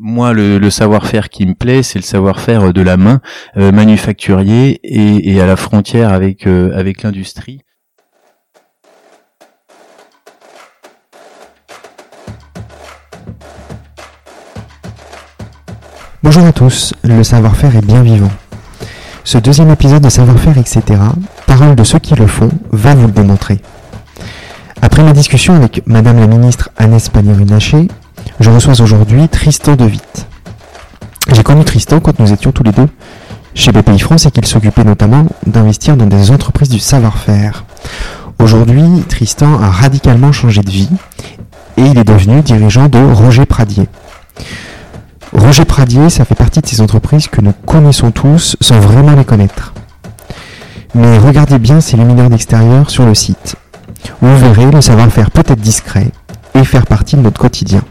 Moi, le, savoir-faire qui me plaît, c'est le savoir-faire de la main, manufacturier et, à la frontière avec avec l'industrie. Bonjour à tous, le savoir-faire est bien vivant. Ce deuxième épisode de Savoir-faire, etc., parole de ceux qui le font, va vous le démontrer. Après ma discussion avec Madame la ministre Agnès Pannier-Runacher, je reçois aujourd'hui Tristan De Witt. J'ai connu Tristan quand nous étions tous les deux chez BPI France et qu'il s'occupait notamment d'investir dans des entreprises du savoir-faire. Aujourd'hui, Tristan a radicalement changé de vie et il est devenu dirigeant de Roger Pradier. Roger Pradier, ça fait partie de ces entreprises que nous connaissons tous sans vraiment les connaître. Mais regardez bien ces luminaires d'extérieur sur le site. Vous verrez, le savoir-faire peut être discret et faire partie de notre quotidien.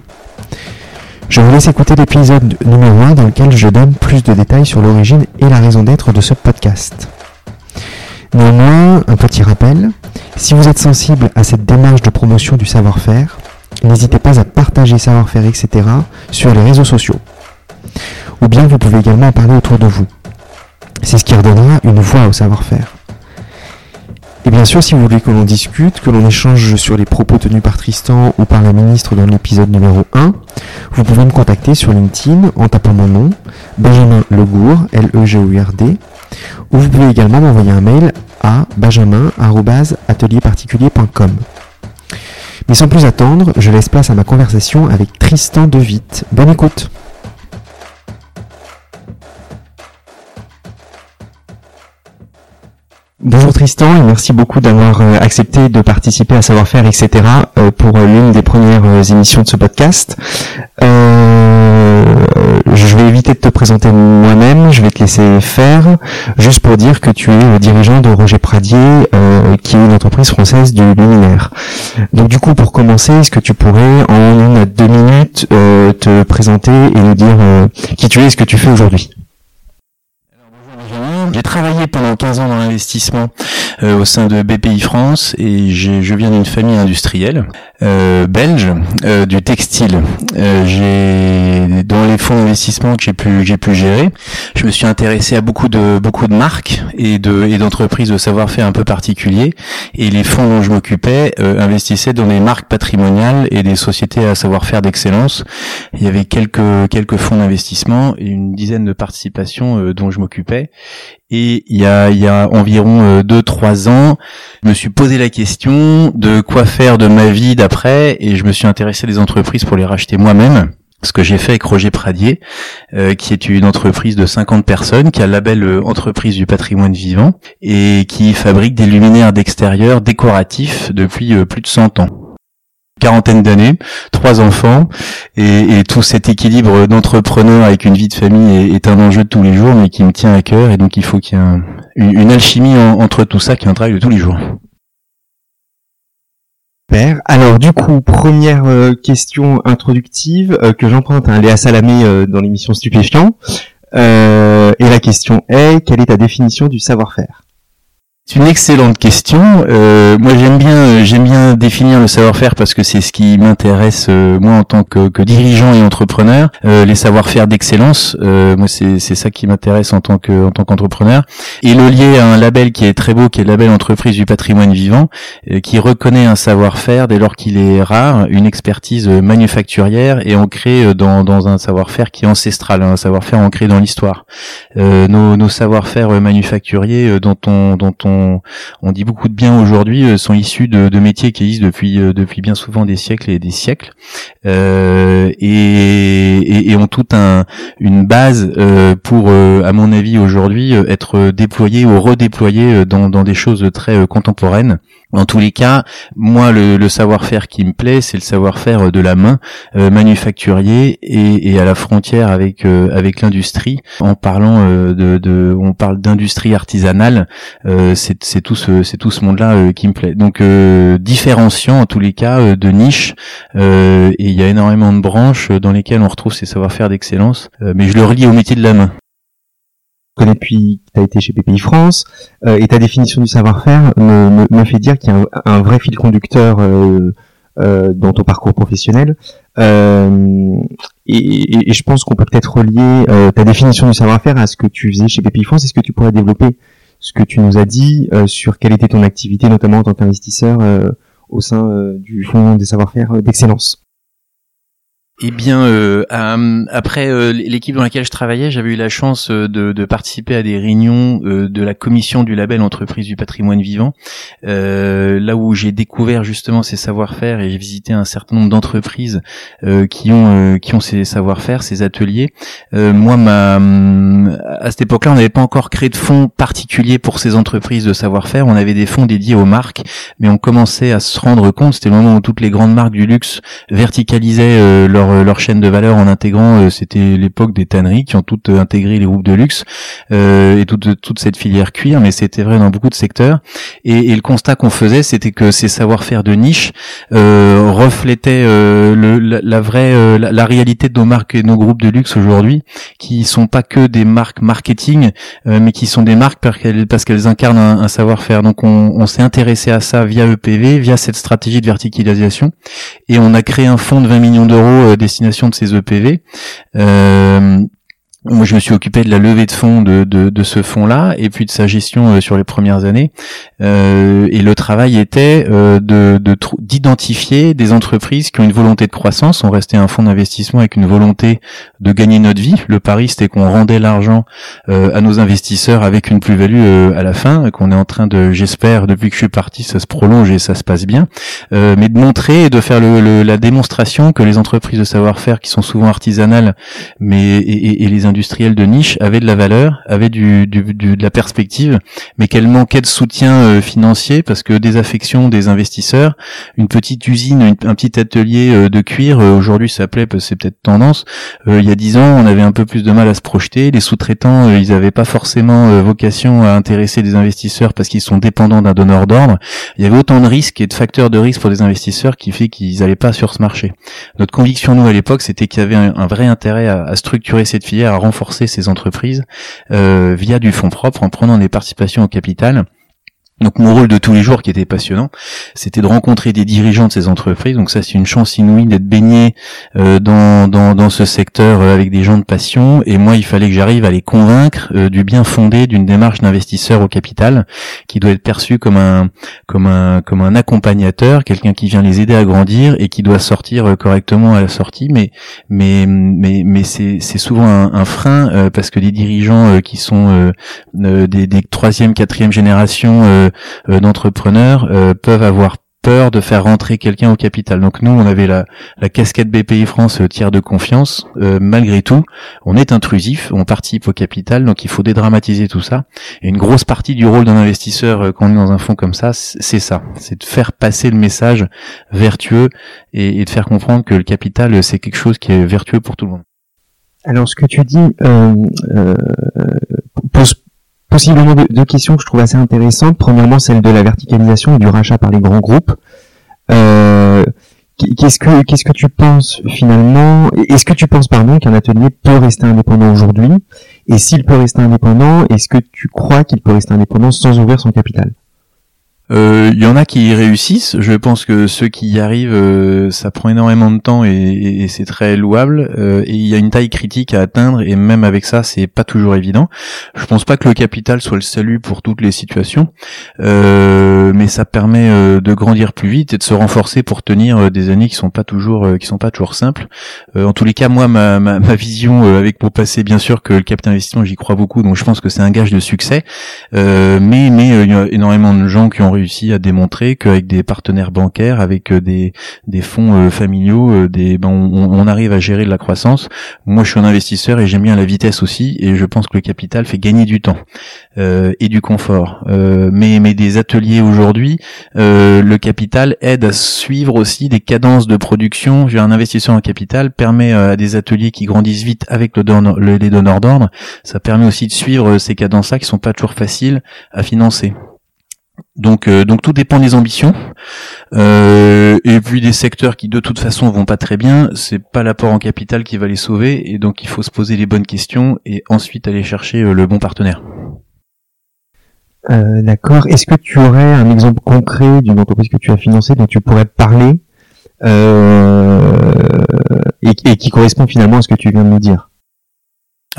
Je vous laisse écouter l'épisode numéro 1 dans lequel je donne plus de détails sur l'origine et la raison d'être de ce podcast. Néanmoins, un petit rappel, si vous êtes sensible à cette démarche de promotion du savoir-faire, N'hésitez pas à partager savoir-faire, etc. sur les réseaux sociaux. Ou bien vous pouvez également en parler autour de vous. C'est ce qui redonnera une voix au savoir-faire. Et bien sûr, si vous voulez que l'on discute, que l'on échange sur les propos tenus par Tristan ou par la ministre dans l'épisode numéro 1, vous pouvez me contacter sur LinkedIn en tapant mon nom, Benjamin Legour, L-E-G-O-U-R-D, ou vous pouvez également m'envoyer un mail à benjamin.atelierparticulier.com. Mais sans plus attendre, je laisse place à ma conversation avec Tristan De Witt. Bonne écoute Bonjour Tristan et merci beaucoup d'avoir euh, accepté de participer à Savoir-faire, etc. Euh, pour euh, l'une des premières émissions de ce podcast. je vais éviter de te présenter moi-même, je vais te laisser faire, juste pour dire que tu es le dirigeant de Roger Pradier, qui est une entreprise française du luminaire. Donc du coup, pour commencer, est-ce que tu pourrais en une à deux minutes te présenter et nous dire qui tu es et ce que tu fais aujourd'hui? J'ai travaillé pendant 15 ans dans l'investissement euh, au sein de BPI France et je viens d'une famille industrielle euh, belge euh, du textile. j'ai dans les fonds d'investissement que j'ai pu pu gérer, je me suis intéressé à beaucoup de beaucoup de marques et de et d'entreprises de savoir-faire un peu particuliers et les fonds dont je m'occupais investissaient dans des marques patrimoniales et des sociétés à savoir-faire d'excellence. Il y avait quelques quelques fonds d'investissement et une dizaine de participations dont je m'occupais et il y a, environ 2-3 euh, ans, je me suis posé la question de quoi faire de ma vie d'après et je me suis intéressé à des entreprises pour les racheter moi-même. Ce que j'ai fait avec Roger Pradier, euh, qui est une entreprise de 50 personnes, qui a le label euh, entreprise du patrimoine vivant et qui fabrique des luminaires d'extérieur décoratifs depuis plus de 100 ans quarantaine d'années, trois enfants, et, tout cet équilibre d'entrepreneur avec une vie de famille est, un enjeu de tous les jours, mais qui me tient à cœur, et donc il faut qu'il y ait une, alchimie entre tout ça, qui est un travail de tous les jours. Alors du coup, première euh, question introductive euh, que j'emprunte à Léa Salamé euh, dans l'émission Stupéfiant. et la question est, quelle est ta définition du savoir-faire? C'est une excellente question. Euh, moi, j'aime bien, euh, j'aime bien définir le savoir-faire parce que c'est ce qui m'intéresse euh, moi en tant que, que, dirigeant et entrepreneur. Euh, les savoir-faire d'excellence, euh, moi, c'est, c'est ça qui m'intéresse en tant que en tant qu'entrepreneur. Et le lier à un label qui est très beau, qui est le label entreprise du patrimoine vivant, qui reconnaît un savoir-faire dès lors qu'il est rare, une expertise manufacturière et ancrée dans, dans un savoir-faire qui est ancestral, un savoir-faire ancré dans l'histoire. nos, nos savoir-faire manufacturiers dont on dont on on, dit beaucoup de bien aujourd'hui euh, sont issus de, métiers qui existent depuis euh, depuis bien souvent des siècles et des siècles. Euh, et, ont toute un, une base pour à mon avis aujourd'hui être déployés ou redéployés dans des choses très contemporaines en tous les cas, moi, le, savoir-faire qui me plaît, c'est le savoir-faire de la main, euh, manufacturier et, à la frontière avec euh, avec l'industrie. En parlant euh, de, on parle d'industrie artisanale, c'est tout ce c'est tout ce monde-là qui me plaît. Donc différenciant en tous les cas de niche, et il y a énormément de branches dans lesquelles on retrouve ces savoir-faire d'excellence. mais je le relie au métier de la main connais depuis que tu as été chez PPI France, euh, et ta définition du savoir-faire me, me, me, fait dire qu'il y a un, vrai fil conducteur euh, dans ton parcours professionnel. Et, je pense qu'on peut peut-être relier ta définition du savoir-faire à ce que tu faisais chez BP France. Est-ce que tu pourrais développer ce que tu nous as dit sur quelle était ton activité, notamment en tant qu'investisseur au sein du Fonds des savoir-faire d'excellence? Eh bien, euh, après euh, l'équipe dans laquelle je travaillais, j'avais eu la chance euh, de, de, participer à des réunions de la commission du label entreprise du patrimoine vivant, là où j'ai découvert justement ces savoir-faire et j'ai visité un certain nombre d'entreprises qui ont qui ont ces savoir-faire, ces ateliers. moi, ma, à cette époque-là, on n'avait pas encore créé de fonds particuliers pour ces entreprises de savoir-faire. On avait des fonds dédiés aux marques, mais on commençait à se rendre compte. C'était le moment où toutes les grandes marques du luxe verticalisaient leur euh, leur, chaîne de valeur en intégrant, euh, c'était l'époque des tanneries qui ont toutes euh, intégré les groupes de luxe et toute, toute cette filière cuir, mais c'était vrai dans beaucoup de secteurs. Et, le constat qu'on faisait, c'était que ces savoir-faire de niche reflétaient le, la, vraie, la, réalité de nos marques et nos groupes de luxe aujourd'hui, qui sont pas que des marques marketing, mais qui sont des marques parce qu'elles, parce qu'elles incarnent un, savoir-faire. Donc on, on s'est intéressé à ça via EPV, via cette stratégie de verticalisation, et on a créé un fonds de 20 millions d'euros destination de ces EPV. Euh, moi, je me suis occupé de la levée de fonds de, de, de ce fonds-là et puis de sa gestion euh, sur les premières années. Euh, et le travail était euh, de d'identifier des entreprises qui ont une volonté de croissance. On restait un fonds d'investissement avec une volonté de gagner notre vie. Le pari, c'était qu'on rendait l'argent euh, à nos investisseurs avec une plus-value euh, à la fin, qu'on est en train de, j'espère, depuis que je suis parti, ça se prolonge et ça se passe bien. mais de montrer et de faire le, la démonstration que les entreprises de savoir-faire, qui sont souvent artisanales, mais et, et les industriels de niche avaient de la valeur, avaient du, du, de la perspective, mais qu'elles manquaient de soutien euh, financier parce que des affections des investisseurs, une petite usine, un petit atelier euh, de cuir, euh, aujourd'hui ça plaît c'est peut-être tendance. il y a dix ans, on avait un peu plus de mal à se projeter. Les sous-traitants, ils n'avaient pas forcément vocation à intéresser des investisseurs parce qu'ils sont dépendants d'un donneur d'ordre. Il y avait autant de risques et de facteurs de risque pour des investisseurs qui fait qu'ils n'allaient pas sur ce marché. Notre conviction, nous, à l'époque, c'était qu'il y avait un, vrai intérêt à structurer cette filière, renforcer ces entreprises euh, via du fonds propre en prenant des participations au capital donc mon rôle de tous les jours qui était passionnant, c'était de rencontrer des dirigeants de ces entreprises. Donc ça c'est une chance inouïe d'être baigné euh, dans, dans, dans, ce secteur euh, avec des gens de passion. Et moi il fallait que j'arrive à les convaincre euh, du bien fondé d'une démarche d'investisseur au capital qui doit être perçu comme un comme un comme un accompagnateur, quelqu'un qui vient les aider à grandir et qui doit sortir correctement à la sortie. Mais mais mais mais c'est c'est souvent un, frein parce que les dirigeants qui sont des, des troisième quatrième génération euh, d'entrepreneurs euh, peuvent avoir peur de faire rentrer quelqu'un au capital. Donc nous, on avait la, la casquette BPI France euh, tiers de confiance. malgré tout, on est intrusif, on participe au capital, donc il faut dédramatiser tout ça. Et une grosse partie du rôle d'un investisseur quand on est dans un fonds comme ça, c'est ça, c'est de faire passer le message vertueux et, de faire comprendre que le capital, c'est quelque chose qui est vertueux pour tout le monde. Alors ce que tu dis euh, pose possiblement deux, questions que je trouve assez intéressantes. Premièrement, celle de la verticalisation et du rachat par les grands groupes. Euh, qu'est-ce que qu'est-ce que tu penses finalement? Est-ce que tu penses pardon qu'un atelier peut rester indépendant aujourd'hui? Et s'il peut rester indépendant, est-ce que tu crois qu'il peut rester indépendant sans ouvrir son capital? Il euh, y en a qui y réussissent. Je pense que ceux qui y arrivent, euh, ça prend énormément de temps et, et, c'est très louable. Euh, et il y a une taille critique à atteindre et même avec ça, c'est pas toujours évident. Je pense pas que le capital soit le salut pour toutes les situations, mais ça permet de grandir plus vite et de se renforcer pour tenir des années qui sont pas toujours qui sont pas toujours simples. en tous les cas, moi, ma, ma, ma vision avec mon passé, bien sûr que le capital investissement, j'y crois beaucoup, donc je pense que c'est un gage de succès. mais mais il y a énormément de gens qui ont réussi à démontrer qu'avec des partenaires bancaires, avec euh, des, fonds euh, familiaux, euh, ben on, arrive à gérer de la croissance. Moi, je suis un investisseur et j'aime bien la vitesse aussi, et je pense que le capital fait gagner du temps et du confort. mais, mais des ateliers aujourd'hui, le capital aide à suivre aussi des cadences de production. Un investisseur en capital permet à des ateliers qui grandissent vite avec le, les donneurs d'ordre, ça permet aussi de suivre ces cadences-là qui sont pas toujours faciles à financer. Donc, euh, donc tout dépend des ambitions. Euh, et puis des secteurs qui de toute façon vont pas très bien, c'est pas l'apport en capital qui va les sauver, et donc il faut se poser les bonnes questions et ensuite aller chercher euh, le bon partenaire. D'accord. Est-ce que tu aurais un exemple concret d'une entreprise que tu as financée dont tu pourrais parler et, qui correspond finalement à ce que tu viens de nous dire?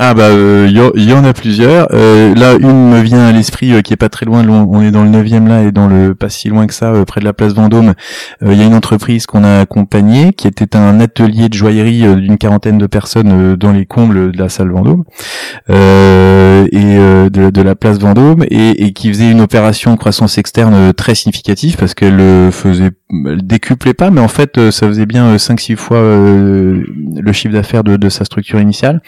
Ah bah il euh, y, en a plusieurs. Euh, là une me vient à l'esprit euh, qui est pas très loin. On est dans le 9 là et dans le pas si loin que ça, près de la place Vendôme. Il y a une entreprise qu'on a accompagnée qui était un atelier de joaillerie d'une quarantaine de personnes dans les combles de la salle Vendôme et de, la place Vendôme et, qui faisait une opération de croissance externe très significative parce qu'elle faisait elle décuplait pas, mais en fait ça faisait bien 5-6 fois le chiffre d'affaires de, sa structure initiale.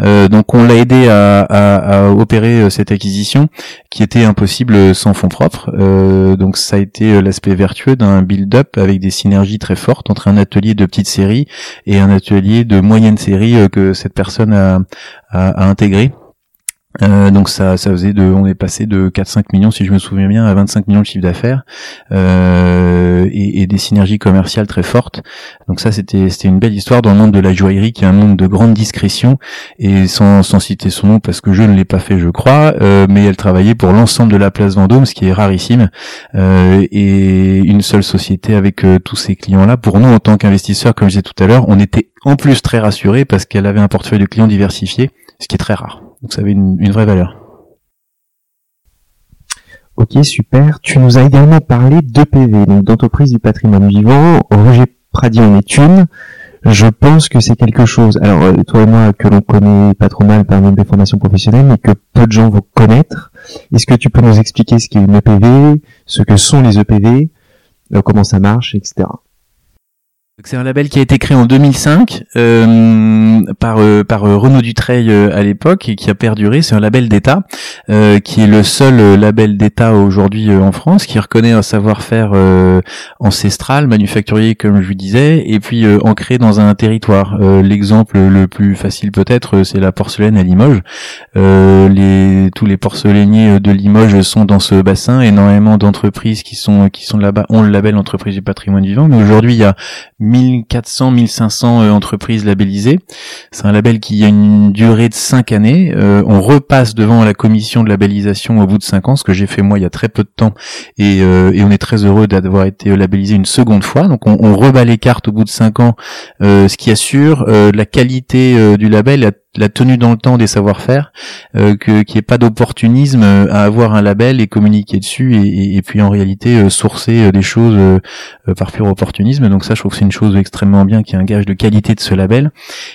Euh, donc on l'a aidé à, opérer euh, cette acquisition qui était impossible sans fonds propres. Euh, donc ça a été l'aspect vertueux d'un build-up avec des synergies très fortes entre un atelier de petite série et un atelier de moyenne série que cette personne a intégré. Euh, donc ça, ça faisait de, on est passé de 4-5 millions si je me souviens bien à 25 millions de chiffre d'affaires euh, et, et, des synergies commerciales très fortes. Donc ça c'était c'était une belle histoire dans le monde de la joaillerie qui est un monde de grande discrétion et sans, sans citer son nom parce que je ne l'ai pas fait je crois, euh, mais elle travaillait pour l'ensemble de la place Vendôme ce qui est rarissime euh, et une seule société avec euh, tous ces clients là. Pour nous en tant qu'investisseurs comme je disais tout à l'heure, on était en plus très rassurés parce qu'elle avait un portefeuille de clients diversifié, ce qui est très rare. Donc ça avait une, vraie valeur. Ok, super. Tu nous as également parlé d'EPV, donc d'entreprise du patrimoine vivant. Roger Pradi en est une. Je pense que c'est quelque chose, alors euh, toi et moi, que l'on connaît pas trop mal par des formations professionnelles, mais que peu de gens vont connaître. Est-ce que tu peux nous expliquer ce qu'est une EPV, ce que sont les EPV, euh, comment ça marche, etc. C'est un label qui a été créé en 2005 euh, par euh, par euh, Renaud Dutreil à l'époque et qui a perduré. C'est un label d'État qui est le seul label d'État aujourd'hui en France qui reconnaît un savoir-faire ancestral, manufacturier comme je vous disais, et puis ancré dans un territoire. L'exemple le plus facile peut-être, c'est la porcelaine à Limoges. les tous les porcelainiers de Limoges sont dans ce bassin. Énormément d'entreprises qui sont qui sont là-bas ont le label entreprise du patrimoine vivant. Mais aujourd'hui, il y a 1400, 1500 euh, entreprises labellisées. C'est un label qui a une durée de 5 années. Euh, on repasse devant la commission de labellisation au bout de 5 ans, ce que j'ai fait moi il y a très peu de temps, et, euh, on est très heureux d'avoir été labellisé une seconde fois. Donc on, rebat les cartes au bout de 5 ans, ce qui assure la qualité du label, la tenue dans le temps des savoir-faire, euh, que qu'il n'y ait pas d'opportunisme euh, à avoir un label et communiquer dessus et, et, puis en réalité euh, sourcer des choses par pur opportunisme. Donc ça, je trouve que c'est une chose extrêmement bien, qui est un gage de qualité de ce label.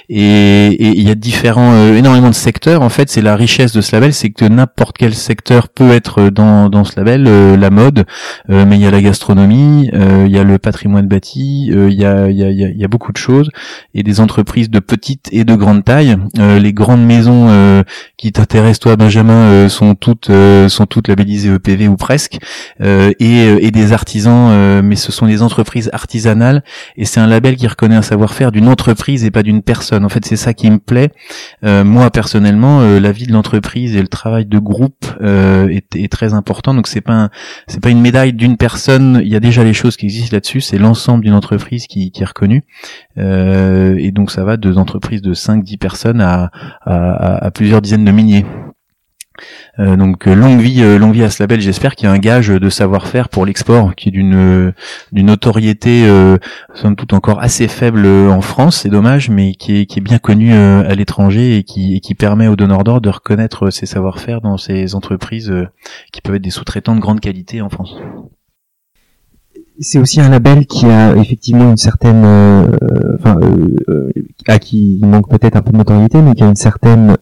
Et il y a différents, énormément de secteurs. En fait, c'est la richesse de ce label, c'est que n'importe quel secteur peut être dans, dans ce label. la mode, mais il y a la gastronomie, il y a le patrimoine bâti, il y a, y, a, il y a beaucoup de choses et des entreprises de petite et de grande taille. Euh, les grandes maisons euh, qui t'intéressent toi Benjamin euh, sont toutes sont toutes labellisées EPV ou presque et, et des artisans mais ce sont des entreprises artisanales et c'est un label qui reconnaît un savoir-faire d'une entreprise et pas d'une personne. En fait, c'est ça qui me plaît. moi personnellement, la vie de l'entreprise et le travail de groupe est, est, très important. Donc c'est pas c'est pas une médaille d'une personne. Il y a déjà les choses qui existent là-dessus. C'est l'ensemble d'une entreprise qui, qui est reconnue. Et donc ça va de entreprises de 5-10 personnes à à, plusieurs dizaines de milliers. Euh, donc euh, longue vie, euh, longue vie à ce label. J'espère qu'il y a un gage de savoir-faire pour l'export, qui est d'une d'une notoriété somme toute encore assez faible en France. C'est dommage, mais qui est qui est bien connu à l'étranger et qui qui permet aux donneurs d'ordre de reconnaître ces savoir-faire dans ces entreprises qui peuvent être des sous-traitants de grande qualité en France c'est aussi un label qui a effectivement une certaine, euh, enfin, euh, euh, à qui il manque peut-être un peu de notoriété, mais qui a une certaine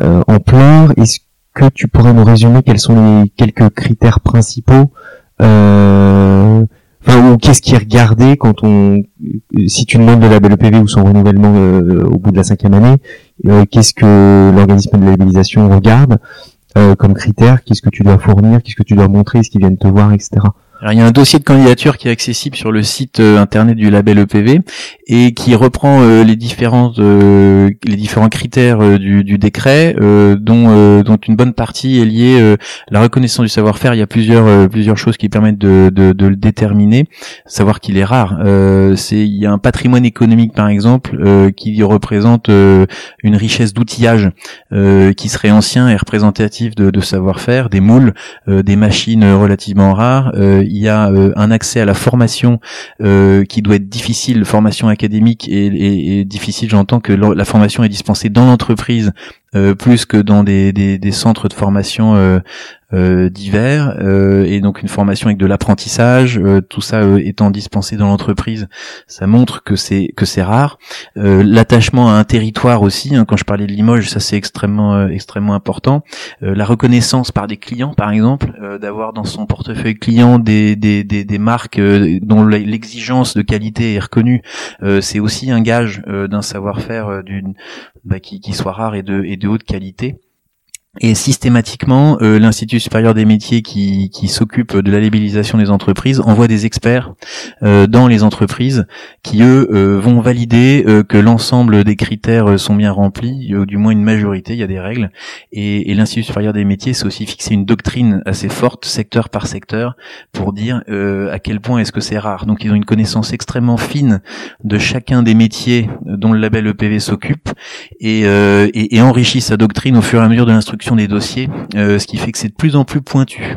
ampleur. Est-ce que tu pourrais nous résumer quels sont les quelques critères principaux Enfin, ou qu'est-ce qui est regardé quand on, si tu demandes le label EPV ou son renouvellement au bout de la cinquième année, qu'est-ce que l'organisme de labellisation regarde comme critère Qu'est-ce que tu dois fournir Qu'est-ce que tu dois montrer Est-ce qu'ils viennent te voir, etc. Alors, il y a un dossier de candidature qui est accessible sur le site euh, internet du label EPV et qui reprend euh, les différents euh, les différents critères du, du, décret, dont dont une bonne partie est liée la reconnaissance du savoir-faire. Il y a plusieurs plusieurs choses qui permettent de, de, de le déterminer, savoir qu'il est rare. c'est il y a un patrimoine économique par exemple qui représente une richesse d'outillage qui serait ancien et représentatif de, de savoir-faire, des moules, des machines relativement rares il y a un accès à la formation qui doit être difficile, formation académique et, difficile. J'entends que la formation est dispensée dans l'entreprise euh, plus que dans des, centres de formation euh, euh, divers euh, et donc une formation avec de l'apprentissage euh, tout ça étant dispensé dans l'entreprise ça montre que c'est que c'est rare. L'attachement à un territoire aussi hein, quand je parlais de Limoges ça c'est extrêmement extrêmement important. La reconnaissance par des clients par exemple d'avoir dans son portefeuille client des des, des, des marques dont l'exigence de qualité est reconnue c'est aussi un gage d'un savoir-faire d'une bah, qui, qui soit rare et de et de haute qualité et systématiquement, euh, l'Institut supérieur des métiers qui, qui s'occupe de la labellisation des entreprises envoie des experts euh, dans les entreprises qui, eux, euh, vont valider que l'ensemble des critères sont bien remplis, du moins une majorité, il y a des règles. Et, et l'Institut supérieur des métiers s'est aussi fixé une doctrine assez forte, secteur par secteur, pour dire à quel point est-ce que c'est rare. Donc ils ont une connaissance extrêmement fine de chacun des métiers dont le label EPV s'occupe, et, et, et enrichit sa doctrine au fur et à mesure de l'instruction des dossiers, euh, ce qui fait que c'est de plus en plus pointu.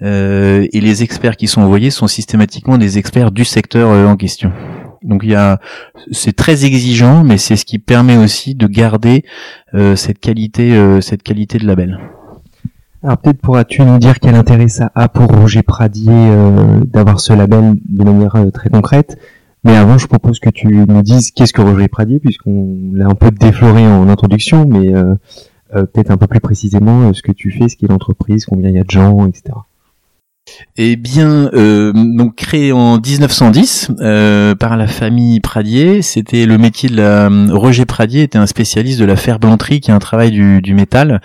Euh, et les experts qui sont envoyés sont systématiquement des experts du secteur euh, en question. Donc il y a, c'est très exigeant, mais c'est ce qui permet aussi de garder cette qualité, cette qualité de label. Alors peut-être pourras-tu nous dire quel intérêt ça a pour Roger Pradier d'avoir ce label de manière très concrète. Mais avant, je propose que tu nous dises qu'est-ce que Roger Pradier, puisqu'on l'a un peu défloré en introduction, mais peut-être un peu plus précisément euh, ce que tu fais, ce qu'est l'entreprise, combien il y a de gens, etc. Eh bien, euh, donc créé en 1910 euh, par la famille Pradier, c'était le métier de la Roger Pradier était un spécialiste de la ferblanterie, qui est un travail du, du métal.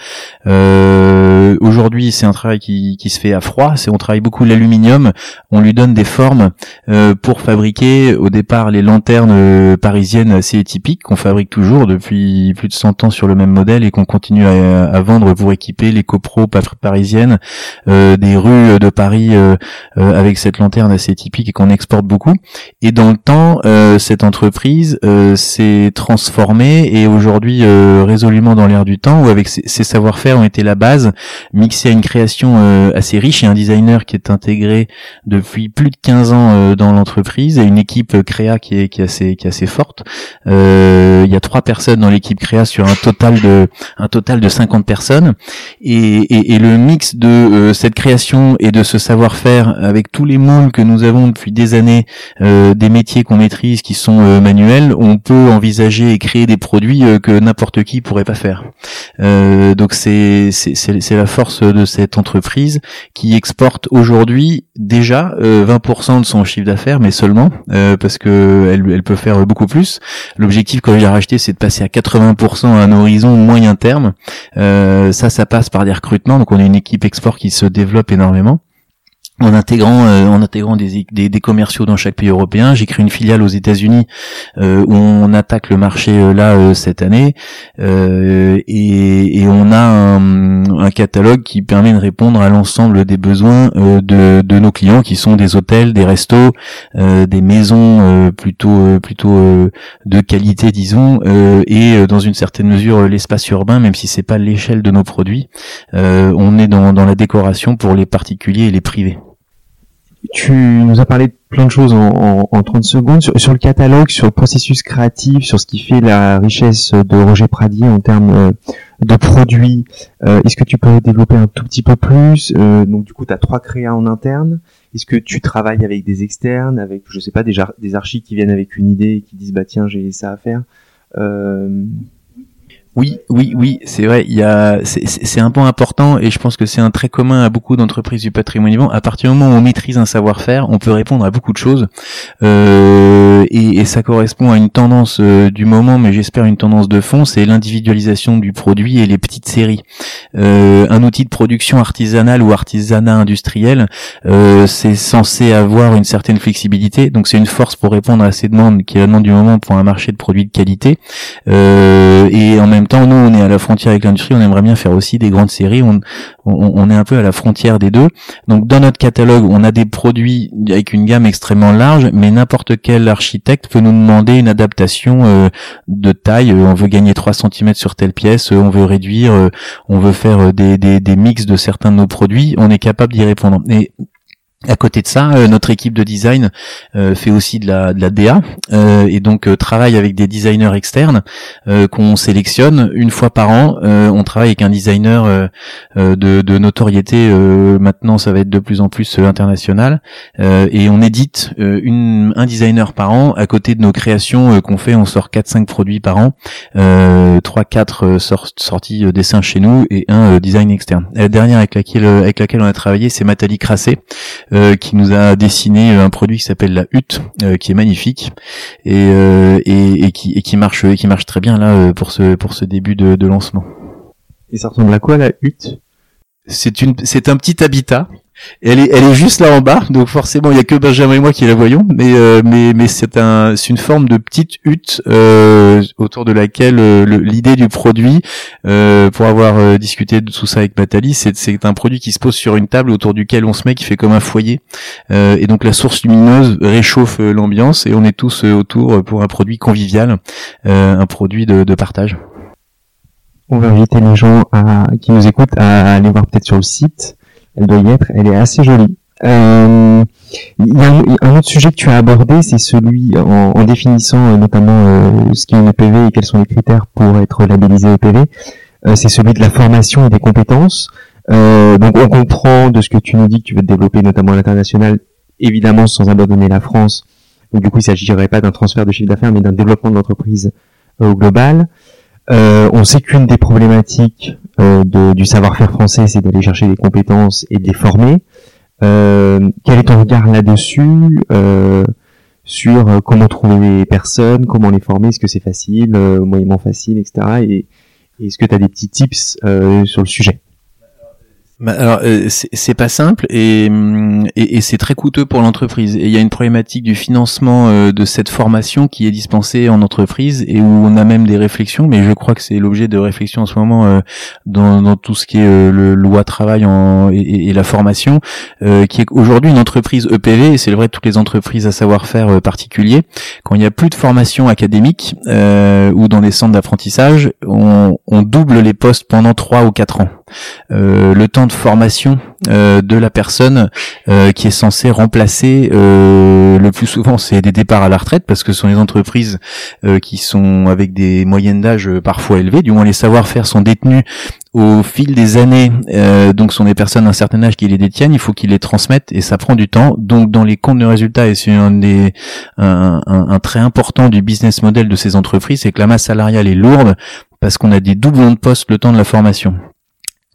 Euh, Aujourd'hui, c'est un travail qui, qui, se fait à froid. C'est on travaille beaucoup l'aluminium. On lui donne des formes euh, pour fabriquer au départ les lanternes euh, parisiennes assez typiques qu'on fabrique toujours depuis plus de 100 ans sur le même modèle et qu'on continue à, à, vendre pour équiper les copros parisiennes des rues de Paris euh, euh, avec cette lanterne assez typique et qu'on exporte beaucoup. Et dans le temps, euh, cette entreprise s'est transformée et aujourd'hui résolument dans l'air du temps, où avec ses, savoir-faire ont été la base, mixée à une création assez riche et un designer qui est intégré depuis plus de 15 ans dans l'entreprise et une équipe créa qui est, assez qui assez forte. il y a trois personnes dans l'équipe créa sur un total de un total de 50 personnes et le mix de cette création et de ce savoir-faire avec tous les moules que nous avons depuis des années, euh, des métiers qu'on maîtrise qui sont euh, manuels, on peut envisager et créer des produits euh, que n'importe qui pourrait pas faire. donc c'est c'est la force de cette entreprise qui exporte aujourd'hui déjà 20% de son chiffre d'affaires, mais seulement parce que elle, peut faire beaucoup plus. L'objectif quand a racheté, c'est de passer à 80% à un horizon moyen terme. ça, ça passe par des recrutements. Donc on a une équipe export qui se développe énormément en intégrant euh, en intégrant des, des, des, commerciaux dans chaque pays européen. J'ai créé une filiale aux États-Unis euh, où on attaque le marché euh, là cette année et, et, on a un, un, catalogue qui permet de répondre à l'ensemble des besoins de, de, nos clients qui sont des hôtels, des restos, des maisons plutôt plutôt de qualité disons et dans une certaine mesure l'espace urbain même si c'est pas l'échelle de nos produits. on est dans, dans la décoration pour les particuliers et les privés. Tu nous as parlé de plein de choses en, en, 30 secondes. Sur, le catalogue, sur le processus créatif, sur ce qui fait la richesse de Roger Pradier en termes euh, de produits, euh, est-ce que tu peux développer un tout petit peu plus euh, Donc du coup, tu as trois créas en interne. Est-ce que tu travailles avec des externes, avec, je sais pas, des, des archis qui viennent avec une idée et qui disent, bah tiens, j'ai ça à faire oui, oui, oui, c'est vrai. Il y a, c'est un point important et je pense que c'est un trait commun à beaucoup d'entreprises du patrimoine vivant. À partir du moment où on maîtrise un savoir-faire, on peut répondre à beaucoup de choses euh, et, ça correspond à une tendance euh, du moment, mais j'espère une tendance de fond, c'est l'individualisation du produit et les petites séries. Euh, un outil de production artisanale ou artisanat industriel, c'est censé avoir une certaine flexibilité, donc c'est une force pour répondre à ces demandes qui est la demande du moment pour un marché de produits de qualité et en même temps, nous, on est à la frontière avec l'industrie, on aimerait bien faire aussi des grandes séries, on, on, est un peu à la frontière des deux. Donc dans notre catalogue, on a des produits avec une gamme extrêmement large, mais n'importe quel architecte peut nous demander une adaptation euh, de taille. Euh, on veut gagner 3 cm sur telle pièce, euh, on veut réduire, on veut faire des, des, des mix de certains de nos produits, on est capable d'y répondre. À côté de ça, euh, notre équipe de design euh, fait aussi de la, de la DA euh, et donc travaille avec des designers externes qu'on sélectionne une fois par an. on travaille avec un designer de, notoriété. maintenant, ça va être de plus en plus international et on édite un designer par an à côté de nos créations qu'on fait. On sort 4-5 produits par an, 3-4 sorties dessins chez nous et un design externe. La dernière avec laquelle avec laquelle on a travaillé, c'est Matali Crassé euh, qui nous a dessiné un produit qui s'appelle la hutte, euh, qui est magnifique et, euh, qui, marche très bien là pour ce pour ce début de, de lancement. Et ça ressemble à quoi la hutte? C'est une c'est un petit habitat elle est, elle est juste là en bas, donc forcément il y a que Benjamin et moi qui la voyons, mais euh, mais mais c'est un, une forme de petite hutte euh, autour de laquelle euh, l'idée du produit, pour avoir discuté de tout ça avec Nathalie, c'est un produit qui se pose sur une table autour duquel on se met, qui fait comme un foyer, et donc la source lumineuse réchauffe l'ambiance et on est tous autour pour un produit convivial, un produit de partage. On va inviter les gens à, qui nous écoutent à aller voir peut-être sur le site elle doit y être, elle est assez jolie. Euh, il y a un, autre sujet que tu as abordé, c'est celui en, définissant euh, notamment euh, ce qu'est une EPV et quels sont les critères pour être labellisé EPV. c'est celui de la formation et des compétences. donc on comprend de ce que tu nous dis que tu veux développer notamment à l'international, évidemment sans abandonner la France. Donc du coup, il s'agirait pas d'un transfert de chiffre d'affaires, mais d'un développement de l'entreprise au global. Euh, on sait qu'une des problématiques euh, du savoir-faire français, c'est d'aller chercher des compétences et de les former. Euh, quel est ton regard là-dessus sur comment trouver les personnes, comment les former, est-ce que c'est facile, moyennement facile, etc. Et, et est-ce que tu as des petits tips sur le sujet? Bah, alors euh, c'est pas simple et, et, et c'est très coûteux pour l'entreprise. Et il y a une problématique du financement euh, de cette formation qui est dispensée en entreprise et où on a même des réflexions, mais je crois que c'est l'objet de réflexion en ce moment euh, dans, dans, tout ce qui est le loi travail en, et, et, la formation, qui est aujourd'hui une entreprise EPV, et c'est vrai toutes les entreprises à savoir-faire particulier, quand il n'y a plus de formation académique ou dans des centres d'apprentissage, on, on double les postes pendant trois ou quatre ans. Euh, le temps de formation euh, de la personne euh, qui est censée remplacer le plus souvent c'est des départs à la retraite parce que ce sont les entreprises qui sont avec des moyennes d'âge parfois élevées, du moins les savoir-faire sont détenus au fil des années, donc ce sont des personnes d'un certain âge qui les détiennent, il faut qu'ils les transmettent et ça prend du temps. Donc dans les comptes de résultats, et c'est un, des, un, un, trait important du business model de ces entreprises, c'est que la masse salariale est lourde parce qu'on a des doublons de postes le temps de la formation.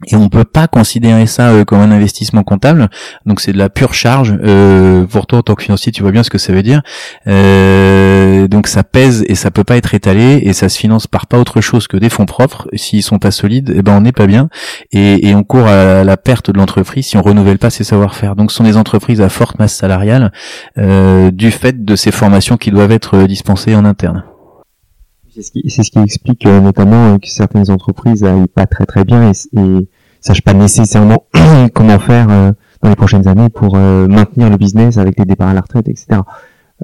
Et on peut pas considérer ça euh, comme un investissement comptable, donc c'est de la pure charge. Euh, pour toi, en tant que financier, tu vois bien ce que ça veut dire. Euh, donc ça pèse et ça peut pas être étalé et ça se finance par pas autre chose que des fonds propres. S'ils sont pas solides, eh ben on n'est pas bien et, et, on court à la perte de l'entreprise si on renouvelle pas ses savoir-faire. Donc ce sont des entreprises à forte masse salariale euh, du fait de ces formations qui doivent être dispensées en interne. C'est ce, qui, ce qui explique euh, notamment euh, que certaines entreprises n'aillent pas très très bien et, et sachent pas nécessairement comment faire euh, dans les prochaines années pour maintenir le business avec les départs à la retraite, etc.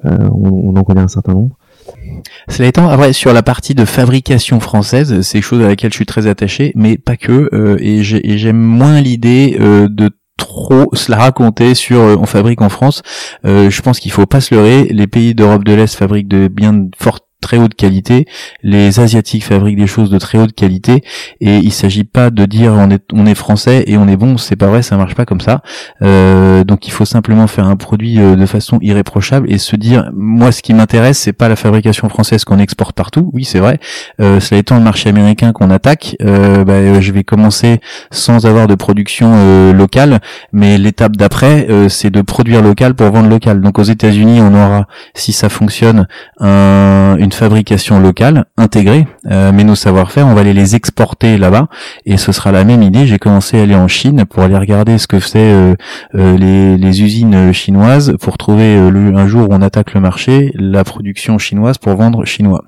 On, on, en connaît un certain nombre. Cela étant, après sur la partie de fabrication française, c'est chose à laquelle je suis très attaché, mais pas que. et j'aime moins l'idée de trop se la raconter sur on fabrique en France. je pense qu'il faut pas se leurrer. Les pays d'Europe de l'Est fabriquent de bien fortes très haute qualité. Les asiatiques fabriquent des choses de très haute qualité et il s'agit pas de dire on est on est français et on est bon, c'est pas vrai, ça marche pas comme ça. Euh, donc il faut simplement faire un produit euh, de façon irréprochable et se dire moi ce qui m'intéresse c'est pas la fabrication française qu'on exporte partout. Oui c'est vrai. Euh, cela étant le marché américain qu'on attaque, euh, bah, je vais commencer sans avoir de production locale, mais l'étape d'après c'est de produire local pour vendre local. Donc aux États-Unis on aura si ça fonctionne un, une fabrication locale intégrée, euh, mais nos savoir-faire, on va aller les exporter là-bas, et ce sera la même idée. J'ai commencé à aller en Chine pour aller regarder ce que c'est euh, euh, les, usines chinoises pour trouver un jour où on attaque le marché, la production chinoise pour vendre chinois.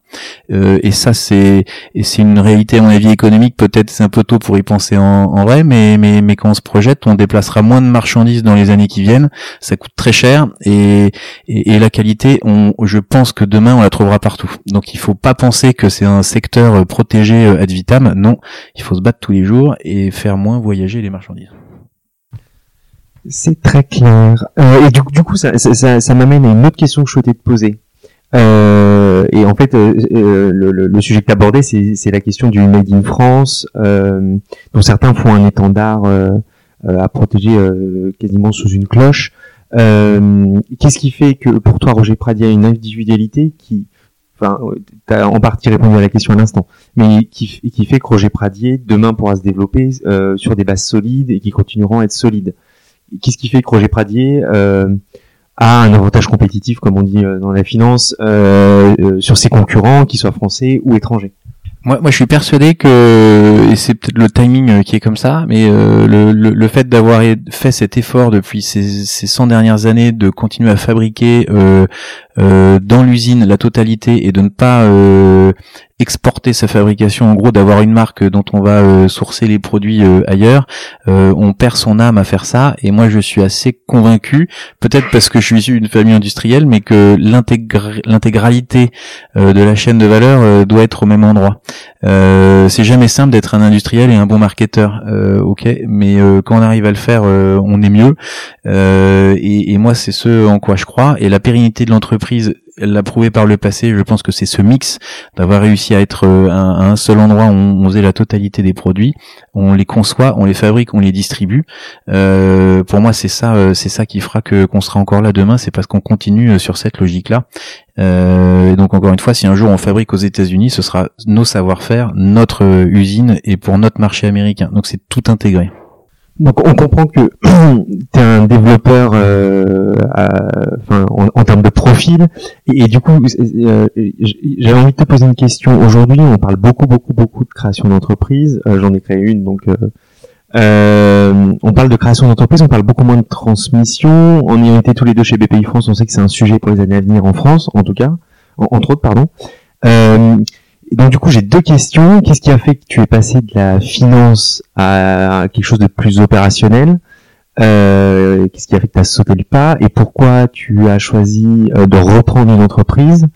et ça, c'est c'est une réalité à mon avis économique. Peut-être c'est un peu tôt pour y penser en, vrai, mais quand on se projette, on déplacera moins de marchandises dans les années qui viennent. Ça coûte très cher et, et, et la qualité, on, je pense que demain on la trouvera partout. Donc il faut pas penser que c'est un secteur euh, protégé euh, ad vitam. Non, il faut se battre tous les jours et faire moins voyager les marchandises. C'est très clair. Euh, et du, du coup, ça, ça, ça, ça m'amène à une autre question que je souhaitais te poser. Euh, et en fait, euh, euh, le, le, le, sujet que tu abordé, c'est la question du Made in France, dont certains font un étendard à protéger quasiment sous une cloche. Qu'est-ce qui fait que pour toi, Roger Pradi a une individualité qui, enfin, tu as en partie répondu à la question à l'instant, mais qui, qui fait que Roger Pradier demain pourra se développer sur des bases solides et qui continueront à être solides. Qu'est-ce qui fait que Roger Pradier a un avantage compétitif, comme on dit euh, dans la finance, euh, euh, sur ses concurrents, qu'ils soient français ou étrangers? Moi, moi, je suis persuadé que, et c'est peut-être le timing qui est comme ça, mais le, le, le, fait d'avoir fait cet effort depuis ces, ces 100 dernières années de continuer à fabriquer euh, euh, dans l'usine la totalité et de ne pas euh, exporter sa fabrication, en gros d'avoir une marque dont on va euh, sourcer les produits euh, ailleurs, euh, on perd son âme à faire ça. Et moi, je suis assez convaincu, peut-être parce que je suis issu d'une famille industrielle, mais que l'intégralité de la chaîne de valeur doit être au même endroit. c'est jamais simple d'être un industriel et un bon marketeur, ok, mais quand on arrive à le faire, on est mieux. Et, et moi, c'est ce en quoi je crois. Et la pérennité de l'entreprise elle l'a prouvé par le passé. Je pense que c'est ce mix d'avoir réussi à être euh, à un seul endroit où on, faisait la totalité des produits, on les conçoit, on les fabrique, on les distribue. Euh, pour moi, c'est ça, euh, c'est ça qui fera que qu'on sera encore là demain. C'est parce qu'on continue sur cette logique-là. et donc encore une fois, si un jour on fabrique aux États-Unis, ce sera nos savoir-faire, notre usine et pour notre marché américain. Donc c'est tout intégré. Donc on comprend que tu es un développeur euh, en, termes de profil et, du coup euh, j'avais envie de te poser une question. Aujourd'hui on parle beaucoup beaucoup beaucoup de création d'entreprise. Euh, j'en ai créé une donc on parle de création d'entreprise, on parle beaucoup moins de transmission. On y été tous les deux chez BPI France, on sait que c'est un sujet pour les années à venir en France en tout cas, entre autres pardon donc du coup, j'ai deux questions. Qu'est-ce qui a fait que tu es passé de la finance à quelque chose de plus opérationnel euh, Qu'est-ce qui a fait que tu as sauté le pas Et pourquoi tu as choisi euh, de reprendre une entreprise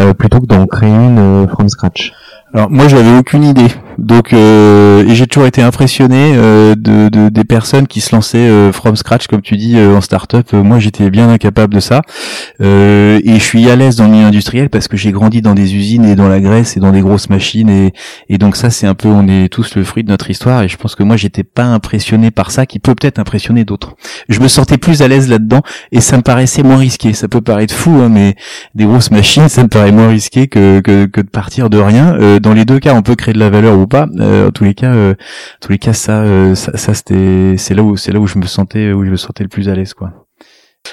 euh, plutôt que d'en créer une from scratch? Alors moi j'avais aucune idée, donc euh, et j'ai toujours été impressionné euh, de, de, des personnes qui se lançaient euh, from scratch comme tu dis euh, en start-up. moi j'étais bien incapable de ça et je suis à l'aise dans le milieu industriel parce que j'ai grandi dans des usines et dans la graisse et dans des grosses machines et, et donc ça c'est un peu on est tous le fruit de notre histoire et je pense que moi j'étais pas impressionné par ça qui peut peut-être impressionner d'autres. Je me sentais plus à l'aise là-dedans et ça me paraissait moins risqué. Ça peut paraître fou hein, mais des grosses machines ça me paraît moins risqué que, que, que de partir de rien dans les deux cas, on peut créer de la valeur ou pas. Euh, en tous les cas, euh, tous les cas, ça, euh, ça, ça c'était, c'est là où, c'est là où je me sentais, où je me sentais le plus à l'aise, quoi.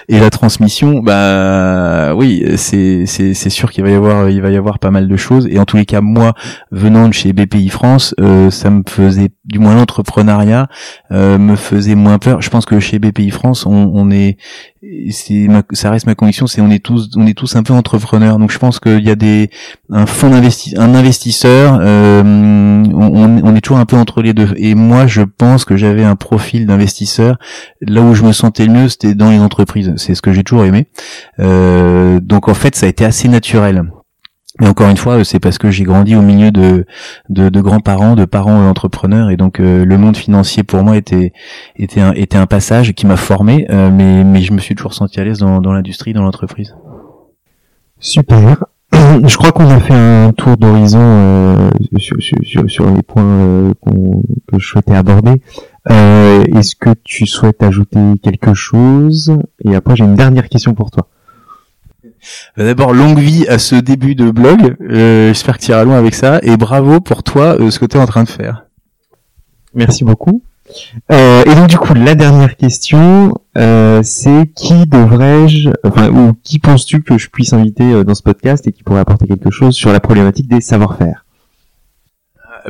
Et la transmission, bah oui, c'est c'est c'est sûr qu'il va y avoir il va y avoir pas mal de choses. Et en tous les cas, moi, venant de chez BPI France, euh, ça me faisait du moins l'entrepreneuriat euh, me faisait moins peur. Je pense que chez BPI France, on, on est c'est ça reste ma conviction, c'est on est tous on est tous un peu entrepreneurs. Donc je pense qu'il y a des un fonds d'investi un investisseur, euh, on, est toujours un peu entre les deux. Et moi, je pense que j'avais un profil d'investisseur. Là où je me sentais le mieux, c'était dans les entreprises. C'est ce que j'ai toujours aimé. Euh, donc en fait, ça a été assez naturel. Mais encore une fois, c'est parce que j'ai grandi au milieu de, de, de grands-parents, de parents entrepreneurs, et donc euh, le monde financier pour moi était était un, était un passage qui m'a formé, euh, mais, mais je me suis toujours senti à l'aise dans, dans l'industrie, dans l'entreprise. Super. Je crois qu'on a fait un tour d'horizon euh, sur, sur, sur, les points que je souhaitais aborder. Est-ce que tu souhaites ajouter quelque chose? Et après, j'ai une dernière question pour toi. Bah, d'abord, longue vie à ce début de blog. Euh, j'espère que tu iras loin avec ça. Et bravo pour toi, euh, ce que tu es en train de faire. Merci beaucoup. Euh, et donc du coup, la dernière question, c'est qui devrais-je, enfin, ou qui penses-tu que je puisse inviter dans ce podcast et qui pourrait apporter quelque chose sur la problématique des savoir-faire?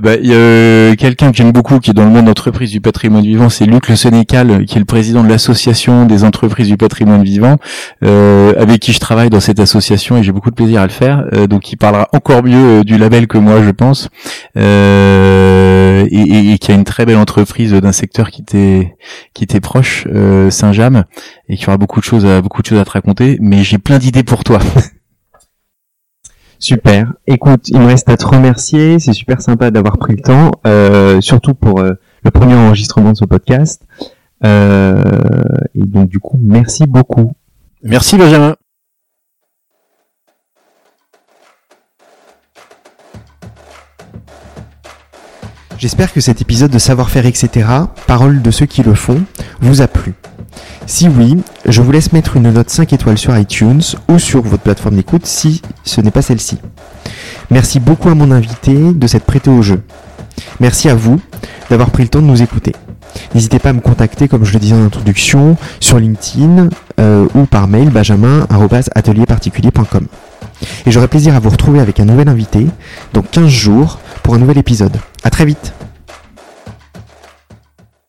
Bah, il y a euh, quelqu'un que j'aime beaucoup qui est dans le monde d'entreprise du patrimoine vivant, c'est Luc Le Sénécal, qui est le président de l'association des entreprises du patrimoine vivant, euh, avec qui je travaille dans cette association et j'ai beaucoup de plaisir à le faire. Euh, donc il parlera encore mieux du label que moi, je pense, et, et, qui a une très belle entreprise d'un secteur qui était qui était proche, Saint-James, et qui aura beaucoup de choses à beaucoup de choses à te raconter. Mais j'ai plein d'idées pour toi. Super. Écoute, il me reste à te remercier. C'est super sympa d'avoir pris le temps, euh, surtout pour euh, le premier enregistrement de ce podcast. et donc du coup, merci beaucoup. Merci Benjamin. J'espère que cet épisode de Savoir-faire, etc., parole de ceux qui le font, vous a plu. Si oui, je vous laisse mettre une note 5 étoiles sur iTunes ou sur votre plateforme d'écoute si ce n'est pas celle-ci. Merci beaucoup à mon invité de s'être prêté au jeu. Merci à vous d'avoir pris le temps de nous écouter. N'hésitez pas à me contacter, comme je le disais en introduction, sur LinkedIn euh, ou par mail benjamin.atelierparticulier.com. Et j'aurai plaisir à vous retrouver avec un nouvel invité dans 15 jours pour un nouvel épisode. À très vite